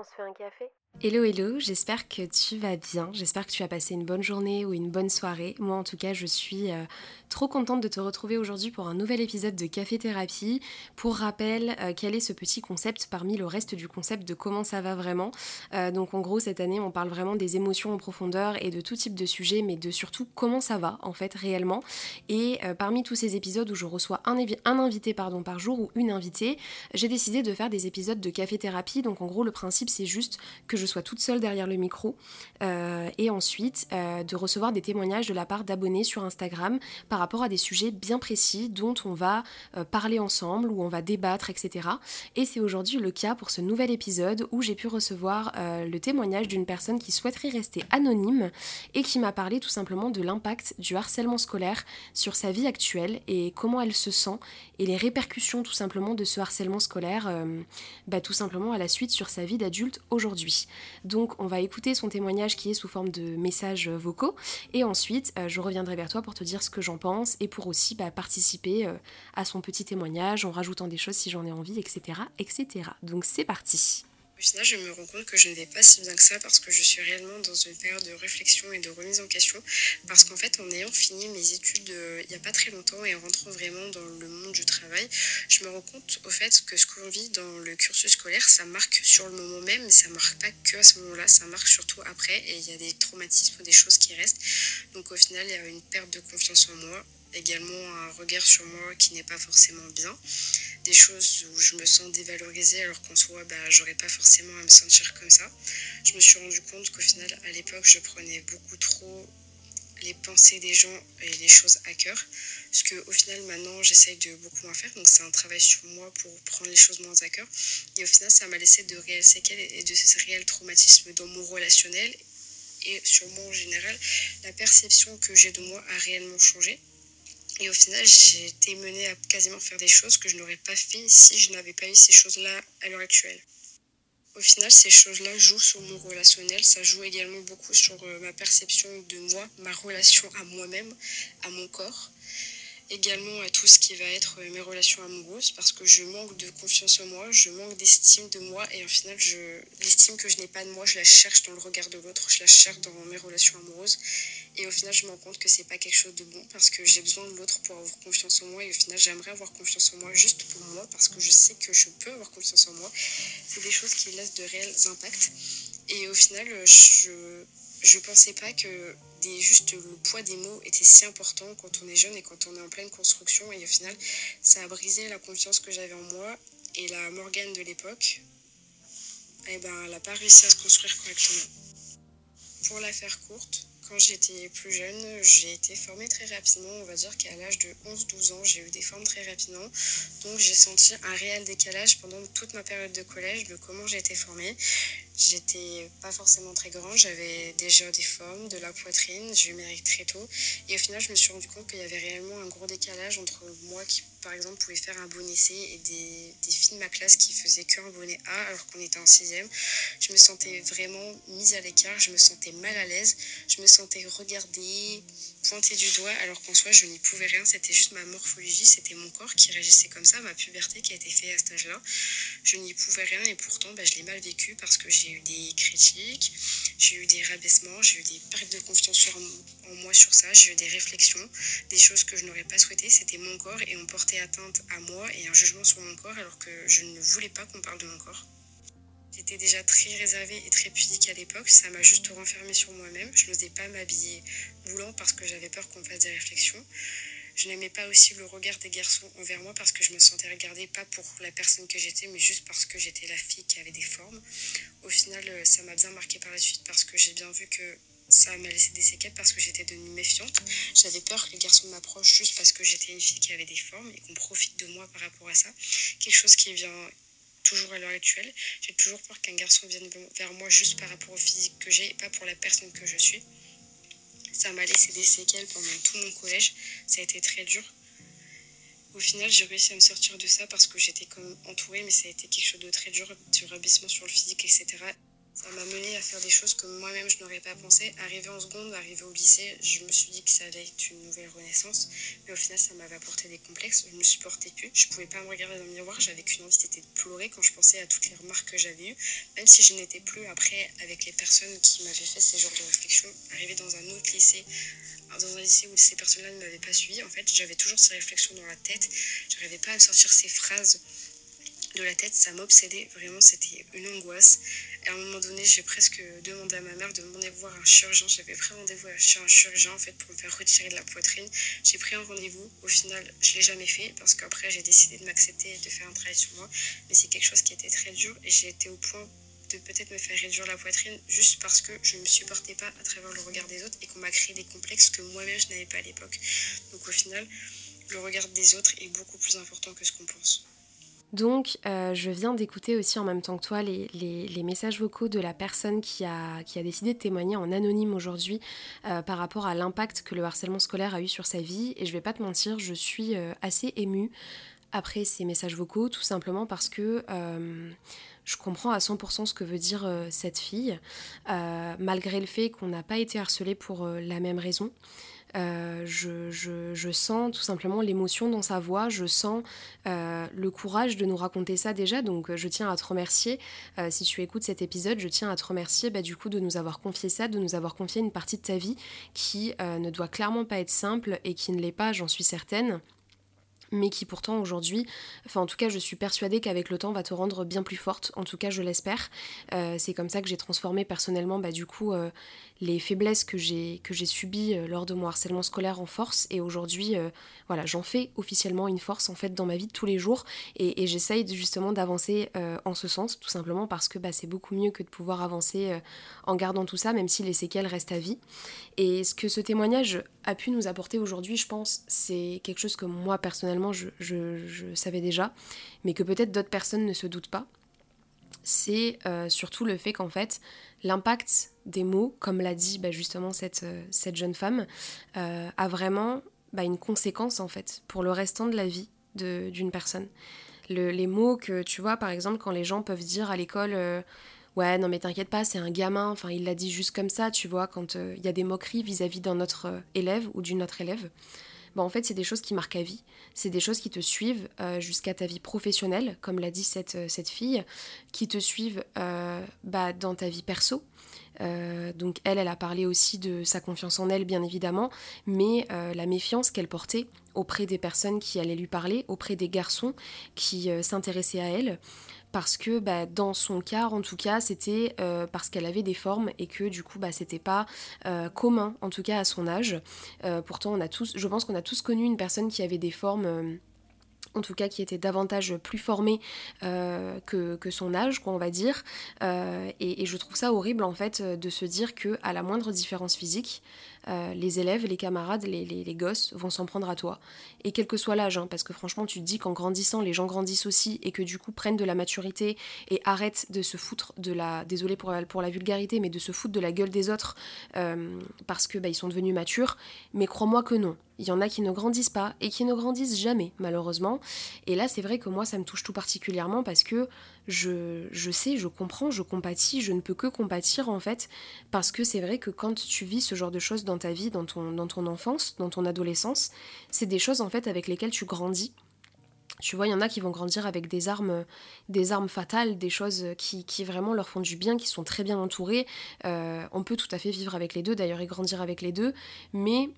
On se fait un café Hello hello, j'espère que tu vas bien, j'espère que tu as passé une bonne journée ou une bonne soirée. Moi en tout cas je suis euh, trop contente de te retrouver aujourd'hui pour un nouvel épisode de Café Thérapie. Pour rappel, euh, quel est ce petit concept parmi le reste du concept de comment ça va vraiment? Euh, Donc en gros cette année on parle vraiment des émotions en profondeur et de tout type de sujets mais de surtout comment ça va en fait réellement. Et parmi tous ces épisodes où je reçois un, un invité pardon, par jour ou une invitée, j'ai décidé de faire des épisodes de Café Thérapie. Donc en gros le principe c'est juste que je sois toute seule derrière le micro euh, et ensuite euh, de recevoir des témoignages de la part d'abonnés sur Instagram par rapport à des sujets bien précis dont on va euh, parler ensemble, ou on va débattre, etc. Et c'est aujourd'hui le cas pour ce nouvel épisode où j'ai pu recevoir le témoignage d'une personne qui souhaiterait rester anonyme et qui m'a parlé tout simplement de l'impact du harcèlement scolaire sur sa vie actuelle et comment elle se sent et les répercussions tout simplement de ce harcèlement scolaire, bah, tout simplement à la suite sur sa vie d'adulte aujourd'hui. Donc on va écouter son témoignage qui est sous forme de messages vocaux et ensuite euh, je reviendrai vers toi pour te dire ce que j'en pense et pour aussi bah, participer euh, à son petit témoignage en rajoutant des choses si j'en ai envie, etc. etc. Donc c'est parti au final, je me rends compte que je ne vais pas si bien que ça parce que je suis réellement dans une période de réflexion et de remise en question. Parce qu'en fait, en ayant fini mes études euh, il n'y a pas très longtemps et en rentrant vraiment dans le monde du travail, je me rends compte au fait que ce qu'on vit dans le cursus scolaire, ça marque sur le moment même, mais ça marque pas que à ce moment-là, ça marque surtout après et il y a des traumatismes, des choses qui restent. Donc au final, il y a une perte de confiance en moi, également un regard sur moi qui n'est pas forcément bien, des choses où je me sens dévalorisée alors qu'en soi, bah, j'aurais pas forcément à me sentir comme ça. Je me suis rendu compte qu'au final, à l'époque, je prenais beaucoup trop les pensées des gens et les choses à cœur. Ce qu'au final, maintenant, j'essaye de beaucoup moins faire. Donc, c'est un travail sur moi pour prendre les choses moins à cœur. Et au final, ça m'a laissé de réels séquelles et de ces réels traumatismes dans mon relationnel. Et sur moi, en général, la perception que j'ai de moi a réellement changé. Et au final, j'ai été menée à quasiment faire des choses que je n'aurais pas fait si je n'avais pas eu ces choses-là à l'heure actuelle. Au final, ces choses-là jouent sur mon relationnel, ça joue également beaucoup sur euh, ma perception de moi, ma relation à moi-même, à mon corps également à tout ce qui va être euh, mes relations amoureuses parce que je manque de confiance en moi, je manque d'estime de moi et au final, l'estime que je n'ai pas de moi, je la cherche dans le regard de l'autre, je la cherche dans mes relations amoureuses et au final, je me rends compte que c'est pas quelque chose de bon parce que j'ai besoin de l'autre pour avoir confiance en moi et au final, j'aimerais avoir confiance en moi juste pour moi parce que je sais que je peux avoir confiance en moi. C'est des choses qui laissent de réels impacts et au final, je je pensais pas que des, juste le poids des mots était si important quand on est jeune et quand on est en pleine construction. Et au final, ça a brisé la confiance que j'avais en moi. Et la Morgane de l'époque, eh ben, elle n'a pas réussi à se construire correctement. Pour la faire courte, quand j'étais plus jeune, j'ai été formée très rapidement. On va dire qu'à l'âge de 11-12 ans, j'ai eu des formes très rapidement. Donc j'ai senti un réel décalage pendant toute ma période de collège de comment j'ai été formée. J'étais pas forcément très grande, j'avais déjà des formes, de la poitrine, j'ai eu mes très tôt. Et au final, je me suis rendu compte qu'il y avait réellement un gros décalage entre moi qui, par exemple, pouvais faire un bonnet C et des, filles de ma classe qui faisaient qu'un bonnet A alors qu'on était en sixième. Je me sentais vraiment mise à l'écart, je me sentais mal à l'aise, je me sentais regardée, pointée du doigt alors qu'en soi, je n'y pouvais rien. C'était juste ma morphologie, c'était mon corps qui réagissait comme ça, ma puberté qui a été faite à cet âge-là. Je n'y pouvais rien et pourtant, bah, je l'ai mal vécu parce que j'ai eu des critiques, j'ai eu des rabaissements, j'ai eu des pertes de confiance en moi sur ça, j'ai eu des réflexions, des choses que je n'aurais pas souhaité. C'était mon corps et on portait atteinte à moi et un jugement sur mon corps alors que je ne voulais pas qu'on parle de mon corps. J'étais déjà très réservée et très pudique à l'époque, ça m'a juste renfermée sur moi-même. Je n'osais pas m'habiller boulant parce que j'avais peur qu'on fasse des réflexions. Je n'aimais pas aussi le regard des garçons envers moi parce que je me sentais regardée pas pour la personne que j'étais, mais juste parce que j'étais la fille qui avait des formes. Au final, euh, ça m'a bien marqué par la suite parce que j'ai bien vu que ça m'a laissé des séquelles parce que j'étais devenue méfiante. J'avais peur que les garçons m'approchent juste parce que j'étais une fille qui avait des formes et qu'on profite de moi par rapport à ça. Quelque chose qui vient toujours à l'heure actuelle. J'ai toujours peur qu'un garçon vienne vers moi juste par rapport au physique que j'ai et pas pour la personne que je suis. Ça m'a laissé des séquelles pendant tout mon collège. Ça a été très dur. Au final, j'ai réussi à me sortir de ça parce que j'étais comme entourée, mais ça a été quelque chose de très dur, du rabaissement sur le physique, etc. ça m'a mené à faire des choses que moi-même je n'aurais pas pensé. Arrivé en seconde, arrivé au lycée, je me suis dit que ça allait être une nouvelle renaissance. Mais au final, ça m'avait apporté des complexes. Je ne me supportais plus. Je pouvais pas me regarder dans le miroir. J'avais qu'une envie, c'était de pleurer quand je pensais à toutes les remarques que j'avais eues. Même si je n'étais plus après avec les personnes qui m'avaient fait ces genres de réflexions. Arrivé dans un autre lycée, dans un lycée où ces personnes-là ne m'avaient pas suivi, en fait, j'avais toujours ces réflexions dans la tête. J'arrivais pas à me sortir ces phrases de la tête, ça m'obsédait, vraiment c'était une angoisse. Et à un moment donné, j'ai presque demandé à ma mère de demander voir un chirurgien. J'avais pris rendez-vous chez un chirurgien en fait pour me faire retirer de la poitrine. J'ai pris un rendez-vous. Au final, je l'ai jamais fait parce qu'après j'ai décidé de m'accepter et de faire un travail sur moi. Mais c'est quelque chose qui était très dur et j'ai été au point de peut-être me faire réduire la poitrine juste parce que je ne me supportais pas à travers le regard des autres et qu'on m'a créé des complexes que moi-même je n'avais pas à l'époque. Donc au final, le regard des autres est beaucoup plus important que ce qu'on pense. Donc, euh, je viens d'écouter aussi en même temps que toi les, messages vocaux de la personne qui a, décidé de témoigner en anonyme aujourd'hui euh, par rapport à l'impact que le harcèlement scolaire a eu sur sa vie. Et je vais pas te mentir, je suis euh, assez émue après ces messages vocaux, tout simplement parce que je comprends à 100% ce que veut dire cette fille, malgré le fait qu'on n'a pas été harcelé pour la même raison. Euh, je, sens tout simplement l'émotion dans sa voix, je sens euh, le courage de nous raconter ça déjà, donc euh, je tiens à te remercier. si tu écoutes cet épisode, je tiens à te remercier bah, du coup de nous avoir confié ça, de nous avoir confié une partie de ta vie qui ne doit clairement pas être simple et qui ne l'est pas, j'en suis certaine mais qui pourtant aujourd'hui, enfin en tout cas je suis persuadée qu'avec le temps va te rendre bien plus forte, en tout cas je l'espère. Euh, c'est comme ça que j'ai transformé personnellement bah, du coup euh, les faiblesses que j'ai que j'ai subies euh, lors de mon harcèlement scolaire en force et aujourd'hui voilà j'en fais officiellement une force en fait dans ma vie de tous les jours et, j'essaye justement d'avancer en ce sens tout simplement parce que bah, c'est beaucoup mieux que de pouvoir avancer en gardant tout ça même si les séquelles restent à vie. Et ce que ce témoignage a pu nous apporter aujourd'hui je pense c'est quelque chose que moi personnellement je, savais déjà, mais que peut-être d'autres personnes ne se doutent pas, c'est euh, surtout le fait qu'en fait, l'impact des mots, comme l'a dit bah, justement cette, euh, cette, jeune femme, euh, a vraiment bah, une conséquence en fait pour le restant de la vie d'une personne. les mots que tu vois, par exemple, quand les gens peuvent dire à l'école ouais non mais t'inquiète pas c'est un gamin enfin il l'a dit juste comme ça tu vois quand il y a des moqueries vis-à-vis d'un autre élève ou d'une autre élève bah, en fait, c'est des choses qui marquent à vie. C'est des choses qui te suivent euh, jusqu'à ta vie professionnelle, comme l'a dit cette, euh, fille, qui te suivent euh, bah, dans ta vie perso. Donc elle, elle a parlé aussi de sa confiance en elle, bien évidemment, mais la méfiance qu'elle portait auprès des personnes qui allaient lui parler, auprès des garçons qui s'intéressaient à elle parce que bah, dans son cas, en tout cas, c'était euh, parce qu'elle avait des formes et que du coup, bah, c'était pas euh, commun, en tout cas à son âge. Euh, pourtant, on je pense qu'on a tous connu une personne qui avait des formes en tout cas qui était davantage plus formé que, son âge, quoi, on va dire. et, et, je trouve ça horrible en fait de se dire que à la moindre différence physique, euh, les élèves, les camarades, les, gosses vont s'en prendre à toi. Et quel que soit l'âge, hein, parce que franchement, tu te dis qu'en grandissant, les gens grandissent aussi et que du coup prennent de la maturité et arrêtent de se foutre de la. Désolé pour, pour la vulgarité, mais de se foutre de la gueule des autres euh, parce que bah, ils sont devenus matures. Mais crois-moi que non. Il y en a qui ne grandissent pas et qui ne grandissent jamais, malheureusement. Et là, c'est vrai que moi, ça me touche tout particulièrement parce que je, je sais, je comprends, je compatis, je ne peux que compatir en fait, parce que c'est vrai que quand tu vis ce genre de choses dans ta vie, dans ton, dans ton enfance, dans ton adolescence, c'est des choses en fait avec lesquelles tu grandis. Tu vois, il y en a qui vont grandir avec des armes, des armes fatales, des choses qui, qui vraiment leur font du bien, qui sont très bien entourées. Euh, on peut tout à fait vivre avec les deux, d'ailleurs, et grandir avec les deux. Mais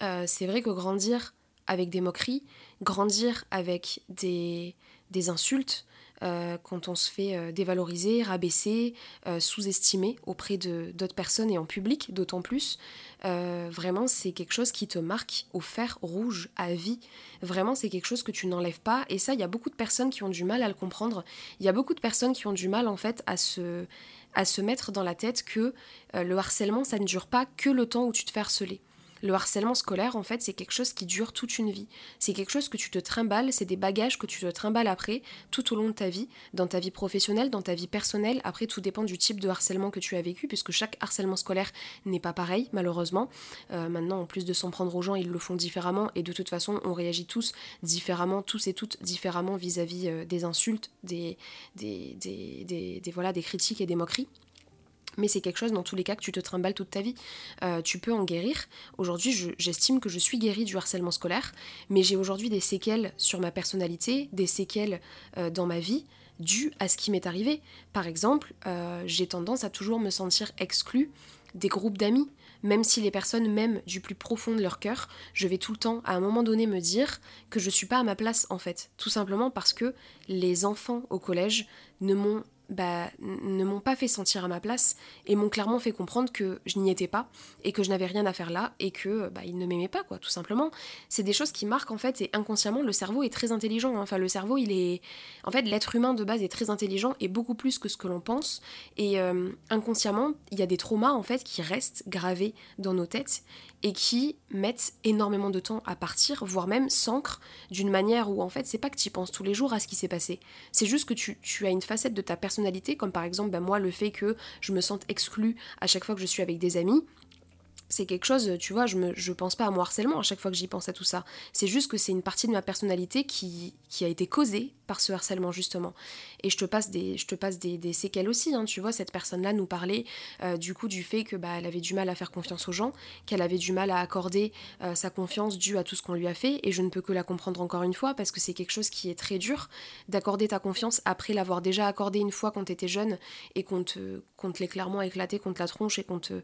euh, c'est vrai que grandir avec des moqueries, grandir avec des, des insultes, euh, quand on se fait euh, dévaloriser, rabaisser, euh, sous-estimer auprès d'autres personnes et en public d'autant plus. vraiment, c'est quelque chose qui te marque au fer rouge à vie. Vraiment, c'est quelque chose que tu n'enlèves pas. Et ça, il y a beaucoup de personnes qui ont du mal à le comprendre. Il y a beaucoup de personnes qui ont du mal en fait à se, à se mettre dans la tête que le harcèlement, ça ne dure pas que le temps où tu te fais harceler. Le harcèlement scolaire, en fait, c'est quelque chose qui dure toute une vie. C'est quelque chose que tu te trimbales, c'est des bagages que tu te trimbales après, tout au long de ta vie, dans ta vie professionnelle, dans ta vie personnelle. Après, tout dépend du type de harcèlement que tu as vécu, puisque chaque harcèlement scolaire n'est pas pareil, malheureusement. Euh, maintenant, en plus de s'en prendre aux gens, ils le font différemment, et de toute façon, on réagit tous différemment, tous et toutes différemment vis-à-vis euh, des insultes, des, voilà, des critiques et des moqueries. Mais c'est quelque chose dans tous les cas que tu te trimbales toute ta vie. Euh, tu peux en guérir. Aujourd'hui, j'estime que je suis guérie du harcèlement scolaire, mais j'ai aujourd'hui des séquelles sur ma personnalité, des séquelles euh, dans ma vie dues à ce qui m'est arrivé. Par exemple, euh, j'ai tendance à toujours me sentir exclue des groupes d'amis. Même si les personnes m'aiment du plus profond de leur cœur, je vais tout le temps, à un moment donné, me dire que je suis pas à ma place en fait. Tout simplement parce que les enfants au collège ne m'ont bah, ne m'ont pas fait sentir à ma place et m'ont clairement fait comprendre que je n'y étais pas et que je n'avais rien à faire là et que bah, ils ne m'aimaient pas quoi tout simplement c'est des choses qui marquent en fait et inconsciemment le cerveau est très intelligent hein. enfin le cerveau il est en fait l'être humain de base est très intelligent et beaucoup plus que ce que l'on pense et euh, inconsciemment il y a des traumas en fait qui restent gravés dans nos têtes et qui mettent énormément de temps à partir, voire même s'ancrent d'une manière où en fait c'est pas que tu penses tous les jours à ce qui s'est passé, c'est juste que tu, as une facette de ta personnalité, comme par exemple ben, moi le fait que je me sente exclue à chaque fois que je suis avec des amis, c'est quelque chose, tu vois, je ne pense pas à mon harcèlement à chaque fois que j'y pense à tout ça. C'est juste que c'est une partie de ma personnalité qui, qui, a été causée par ce harcèlement, justement. Et je te passe des, je te passe des, séquelles aussi, hein, tu vois, cette personne-là nous parlait euh, du coup du fait que bah, elle avait du mal à faire confiance aux gens, qu'elle avait du mal à accorder euh, sa confiance due à tout ce qu'on lui a fait, et je ne peux que la comprendre encore une fois, parce que c'est quelque chose qui est très dur, d'accorder ta confiance après l'avoir déjà accordé une fois quand tu étais jeune, et qu'on te, te l'ait clairement éclaté contre la tronche, et qu'on te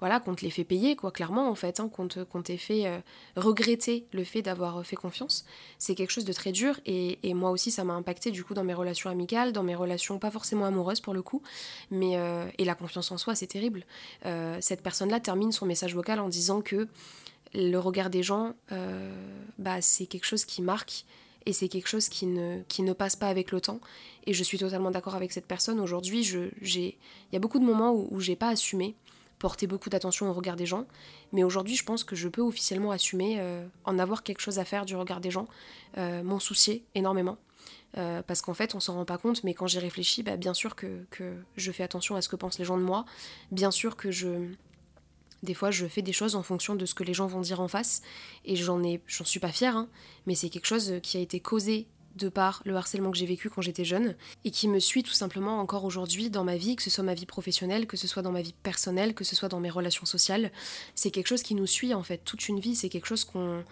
voilà, qu'on te les fait payer, quoi, clairement, en fait, hein, qu'on t'ait fait euh, regretter le fait d'avoir fait confiance. C'est quelque chose de très dur, et, moi aussi, ça m'a impacté, du coup, dans mes relations amicales, dans mes relations pas forcément amoureuses, pour le coup, mais, euh, et la confiance en soi, c'est terrible. Euh, cette personne-là termine son message vocal en disant que le regard des gens, bah, c'est quelque chose qui marque, et c'est quelque chose qui ne, qui ne passe pas avec le temps. Et je suis totalement d'accord avec cette personne. Aujourd'hui, il y a beaucoup de moments où, où j'ai pas assumé porter beaucoup d'attention au regard des gens. Mais aujourd'hui, je pense que je peux officiellement assumer euh, en avoir quelque chose à faire du regard des gens, euh, m'en soucier énormément. Euh, parce qu'en fait, on s'en rend pas compte, mais quand j'y réfléchis, bah, bien sûr que, je fais attention à ce que pensent les gens de moi. Bien sûr que je. Des fois, je fais des choses en fonction de ce que les gens vont dire en face. Et j'en ai, j'en suis pas fière, hein, mais c'est quelque chose qui a été causé de par le harcèlement que j'ai vécu quand j'étais jeune et qui me suit tout simplement encore aujourd'hui dans ma vie, que ce soit ma vie professionnelle, que ce soit dans ma vie personnelle, que ce soit dans mes relations sociales. C'est quelque chose qui nous suit en fait toute une vie, c'est quelque chose qu'on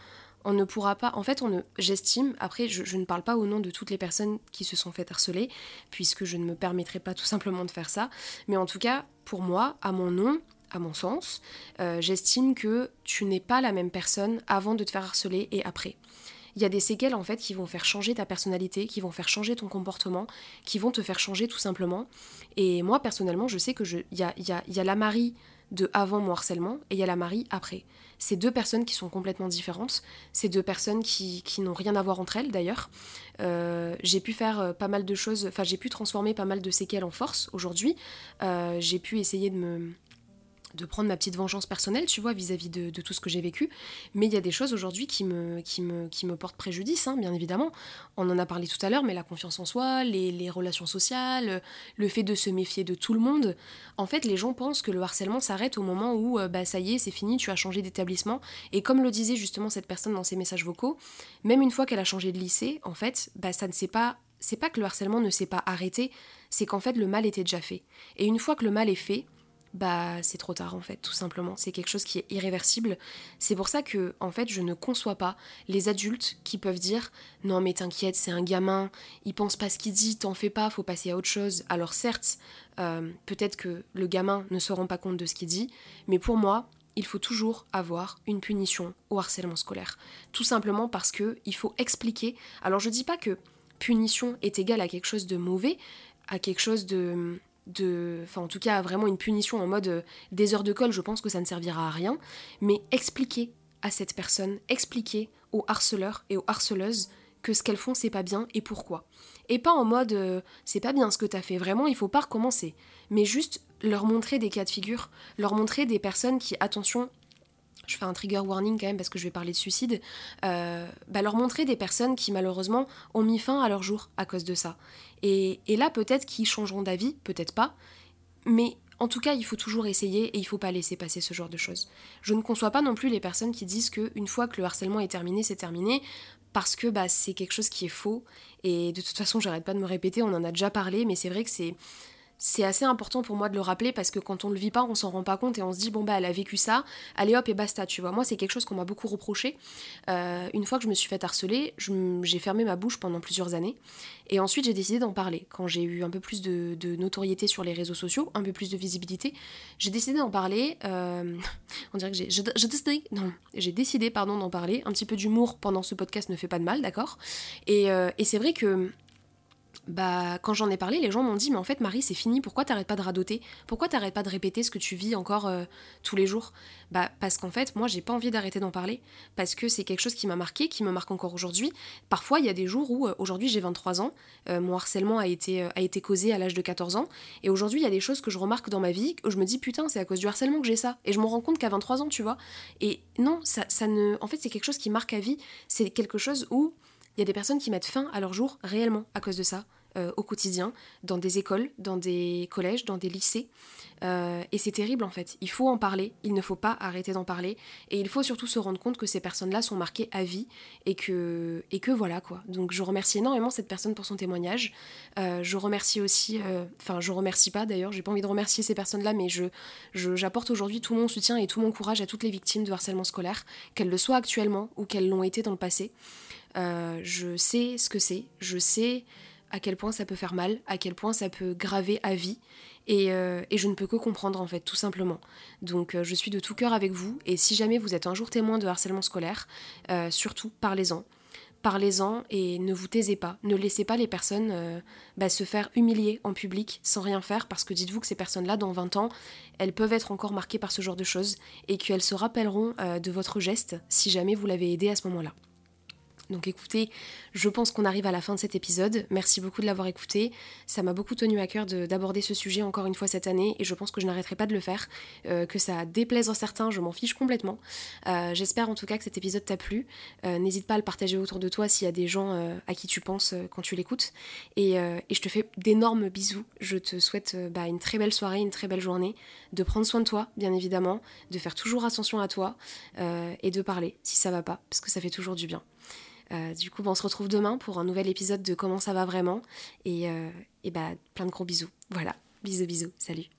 on ne pourra pas. En fait, on ne, j'estime. Après, je, ne parle pas au nom de toutes les personnes qui se sont fait harceler, puisque je ne me permettrai pas tout simplement de faire ça. Mais en tout cas, pour moi, à mon nom, à mon sens, euh, j'estime que tu n'es pas la même personne avant de te faire harceler et après il y a des séquelles en fait qui vont faire changer ta personnalité, qui vont faire changer ton comportement, qui vont te faire changer tout simplement. Et moi personnellement, je sais que je, y a, y, a, y a la Marie de avant mon harcèlement et il y a la Marie après. C'est deux personnes qui sont complètement différentes. C'est deux personnes qui, qui n'ont rien à voir entre elles d'ailleurs. Euh, j'ai pu faire euh, pas mal de choses, enfin j'ai pu transformer pas mal de séquelles en force aujourd'hui. Euh, j'ai pu essayer de me, de prendre ma petite vengeance personnelle, tu vois, vis-à-vis de, tout ce que j'ai vécu. Mais il y a des choses aujourd'hui qui me, qui, me, qui me portent préjudice, hein, bien évidemment. On en a parlé tout à l'heure, mais la confiance en soi, les, relations sociales, le fait de se méfier de tout le monde. En fait, les gens pensent que le harcèlement s'arrête au moment où, euh, bah ça y est, c'est fini, tu as changé d'établissement. Et comme le disait justement cette personne dans ses messages vocaux, même une fois qu'elle a changé de lycée, en fait, bah ça ne s'est pas c'est pas que le harcèlement ne s'est pas arrêté, c'est qu'en fait le mal était déjà fait. Et une fois que le mal est fait, bah c'est trop tard en fait, tout simplement. C'est quelque chose qui est irréversible. C'est pour ça que en fait je ne conçois pas les adultes qui peuvent dire non mais t'inquiète, c'est un gamin, il pense pas ce qu'il dit, t'en fais pas, faut passer à autre chose. Alors certes, euh, peut-être que le gamin ne se rend pas compte de ce qu'il dit, mais pour moi, il faut toujours avoir une punition au harcèlement scolaire. Tout simplement parce que il faut expliquer. Alors je dis pas que punition est égale à quelque chose de mauvais, à quelque chose de enfin en tout cas vraiment une punition en mode euh, des heures de colle, je pense que ça ne servira à rien, mais expliquer à cette personne, expliquer aux harceleurs et aux harceleuses que ce qu'elles font c'est pas bien et pourquoi. Et pas en mode euh, c'est pas bien ce que t'as fait, vraiment il faut pas recommencer, mais juste leur montrer des cas de figure, leur montrer des personnes qui, attention, je fais un trigger warning quand même parce que je vais parler de suicide, euh, bah leur montrer des personnes qui malheureusement ont mis fin à leur jour à cause de ça. Et, là peut-être qu'ils changeront d'avis, peut-être pas, mais en tout cas il faut toujours essayer et il faut pas laisser passer ce genre de choses. Je ne conçois pas non plus les personnes qui disent qu'une fois que le harcèlement est terminé, c'est terminé, parce que bah, c'est quelque chose qui est faux, et de toute façon j'arrête pas de me répéter, on en a déjà parlé, mais c'est vrai que c'est c'est assez important pour moi de le rappeler parce que quand on le vit pas, on s'en rend pas compte et on se dit bon bah elle a vécu ça, allez hop et basta, tu vois. Moi c'est quelque chose qu'on m'a beaucoup reproché. Euh, une fois que je me suis fait harceler, j'ai fermé ma bouche pendant plusieurs années et ensuite j'ai décidé d'en parler. Quand j'ai eu un peu plus de, notoriété sur les réseaux sociaux, un peu plus de visibilité, j'ai décidé d'en parler. Euh, on dirait que j'ai, décidé, non, j'ai décidé pardon d'en parler. Un petit peu d'humour pendant ce podcast ne fait pas de mal, d'accord? euh, et c'est vrai que bah quand j'en ai parlé, les gens m'ont dit mais en fait Marie c'est fini, pourquoi t'arrêtes pas de radoter? Pourquoi t'arrêtes pas de répéter ce que tu vis encore euh, tous les jours? Bah parce qu'en fait moi j'ai pas envie d'arrêter d'en parler, parce que c'est quelque chose qui m'a marqué, qui me marque encore aujourd'hui. Parfois il y a des jours où euh, aujourd'hui j'ai 23 ans, euh, mon harcèlement a été, a été causé à l'âge de 14 ans, et aujourd'hui il y a des choses que je remarque dans ma vie où je me dis putain c'est à cause du harcèlement que j'ai ça, et je me rends compte qu'à 23 ans tu vois. Et non, ça, ça ne... En fait c'est quelque chose qui marque à vie, c'est quelque chose où il y a des personnes qui mettent fin à leur jour réellement à cause de ça. Euh, au quotidien, dans des écoles, dans des collèges, dans des lycées. Euh, et c'est terrible en fait. Il faut en parler, il ne faut pas arrêter d'en parler. Et il faut surtout se rendre compte que ces personnes-là sont marquées à vie et que, voilà quoi. Donc je remercie énormément cette personne pour son témoignage. Euh, je remercie aussi, enfin je remercie pas d'ailleurs, j'ai pas envie de remercier ces personnes-là, mais je, j'apporte aujourd'hui tout mon soutien et tout mon courage à toutes les victimes de harcèlement scolaire, qu'elles le soient actuellement ou qu'elles l'ont été dans le passé. Je sais ce que c'est, je sais à quel point ça peut faire mal, à quel point ça peut graver à vie. Et, euh, je ne peux que comprendre en fait, tout simplement. Donc euh, je suis de tout cœur avec vous. Et si jamais vous êtes un jour témoin de harcèlement scolaire, euh, surtout parlez-en. Parlez-en et ne vous taisez pas. Ne laissez pas les personnes bah, se faire humilier en public sans rien faire parce que dites-vous que ces personnes-là, dans 20 ans, elles peuvent être encore marquées par ce genre de choses et qu'elles se rappelleront de votre geste si jamais vous l'avez aidé à ce moment-là. Donc écoutez, je pense qu'on arrive à la fin de cet épisode. Merci beaucoup de l'avoir écouté. Ça m'a beaucoup tenu à cœur d'aborder ce sujet encore une fois cette année et je pense que je n'arrêterai pas de le faire. Euh, que ça déplaise en certains, je m'en fiche complètement. Euh, j'espère en tout cas que cet épisode t'a plu. Euh, n'hésite pas à le partager autour de toi s'il y a des gens à qui tu penses quand tu l'écoutes. Et, je te fais d'énormes bisous. Je te souhaite bah, une très belle soirée, une très belle journée, de prendre soin de toi, bien évidemment, de faire toujours attention à toi et de parler si ça va pas, parce que ça fait toujours du bien. Euh, du coup, on se retrouve demain pour un nouvel épisode de Comment ça va vraiment. Et, euh, et bah, plein de gros bisous. Voilà, bisous, bisous, salut.